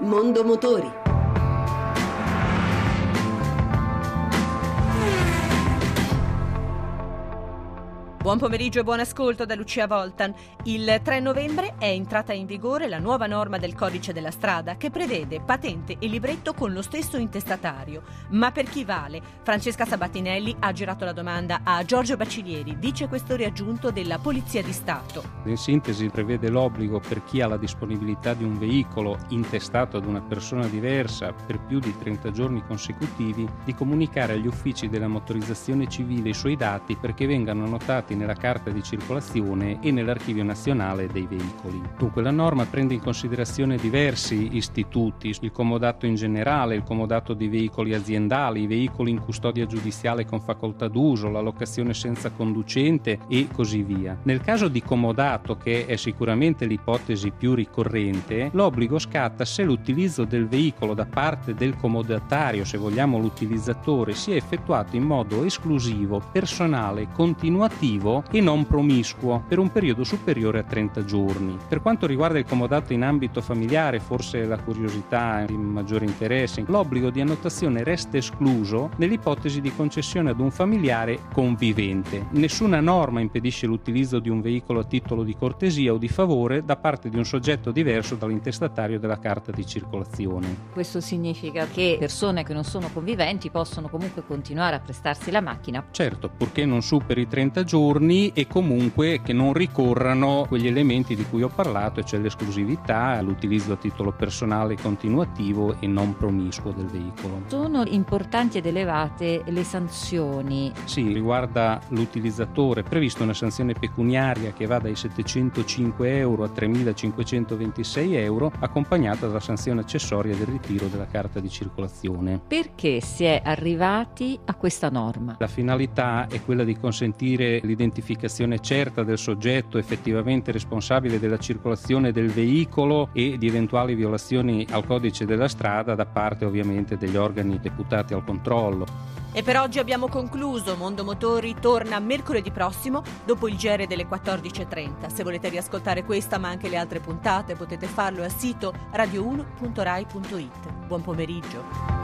Mondo Motori. Buon pomeriggio e buon ascolto da Lucia Voltan. Il 3 novembre è entrata in vigore la nuova norma del codice della strada che prevede patente e libretto con lo stesso intestatario. Ma per chi vale? Francesca Sabattinelli ha girato la domanda a Giorgio Bacilieri, vice questore aggiunto della Polizia di Stato. In sintesi prevede l'obbligo per chi ha la disponibilità di un veicolo intestato ad una persona diversa per più di 30 giorni consecutivi di comunicare agli uffici della motorizzazione civile i suoi dati perché vengano annotati indicati nella carta di circolazione e nell'archivio nazionale dei veicoli. Dunque la norma prende in considerazione diversi istituti, il comodato in generale, il comodato di veicoli aziendali, i veicoli in custodia giudiziale con facoltà d'uso, la locazione senza conducente e così via. Nel caso di comodato, che è sicuramente l'ipotesi più ricorrente, l'obbligo scatta se l'utilizzo del veicolo da parte del comodatario, se vogliamo l'utilizzatore, sia effettuato in modo esclusivo, personale, continuativo attivo e non promiscuo per un periodo superiore a 30 giorni. Per quanto riguarda il comodato in ambito familiare, forse la curiosità di maggiore interesse, l'obbligo di annotazione resta escluso nell'ipotesi di concessione ad un familiare convivente. Nessuna norma impedisce l'utilizzo di un veicolo a titolo di cortesia o di favore da parte di un soggetto diverso dall'intestatario della carta di circolazione. Questo significa che persone che non sono conviventi possono comunque continuare a prestarsi la macchina? Certo, purché non superi i 30 giorni giorni e comunque che non ricorrano quegli elementi di cui ho parlato, cioè l'esclusività, l'utilizzo a titolo personale continuativo e non promiscuo del veicolo. Sono importanti ed elevate le sanzioni? Sì, riguarda l'utilizzatore, è prevista una sanzione pecuniaria che va dai 705 euro a 3.526 euro, accompagnata dalla sanzione accessoria del ritiro della carta di circolazione. Perché si è arrivati a questa norma? La finalità è quella di consentire l'identificazione certa del soggetto effettivamente responsabile della circolazione del veicolo e di eventuali violazioni al codice della strada da parte ovviamente degli organi deputati al controllo. E per oggi abbiamo concluso. Mondo Motori torna mercoledì prossimo dopo il GR delle 14.30. Se volete riascoltare questa ma anche le altre puntate potete farlo al sito radio1.rai.it. Buon pomeriggio.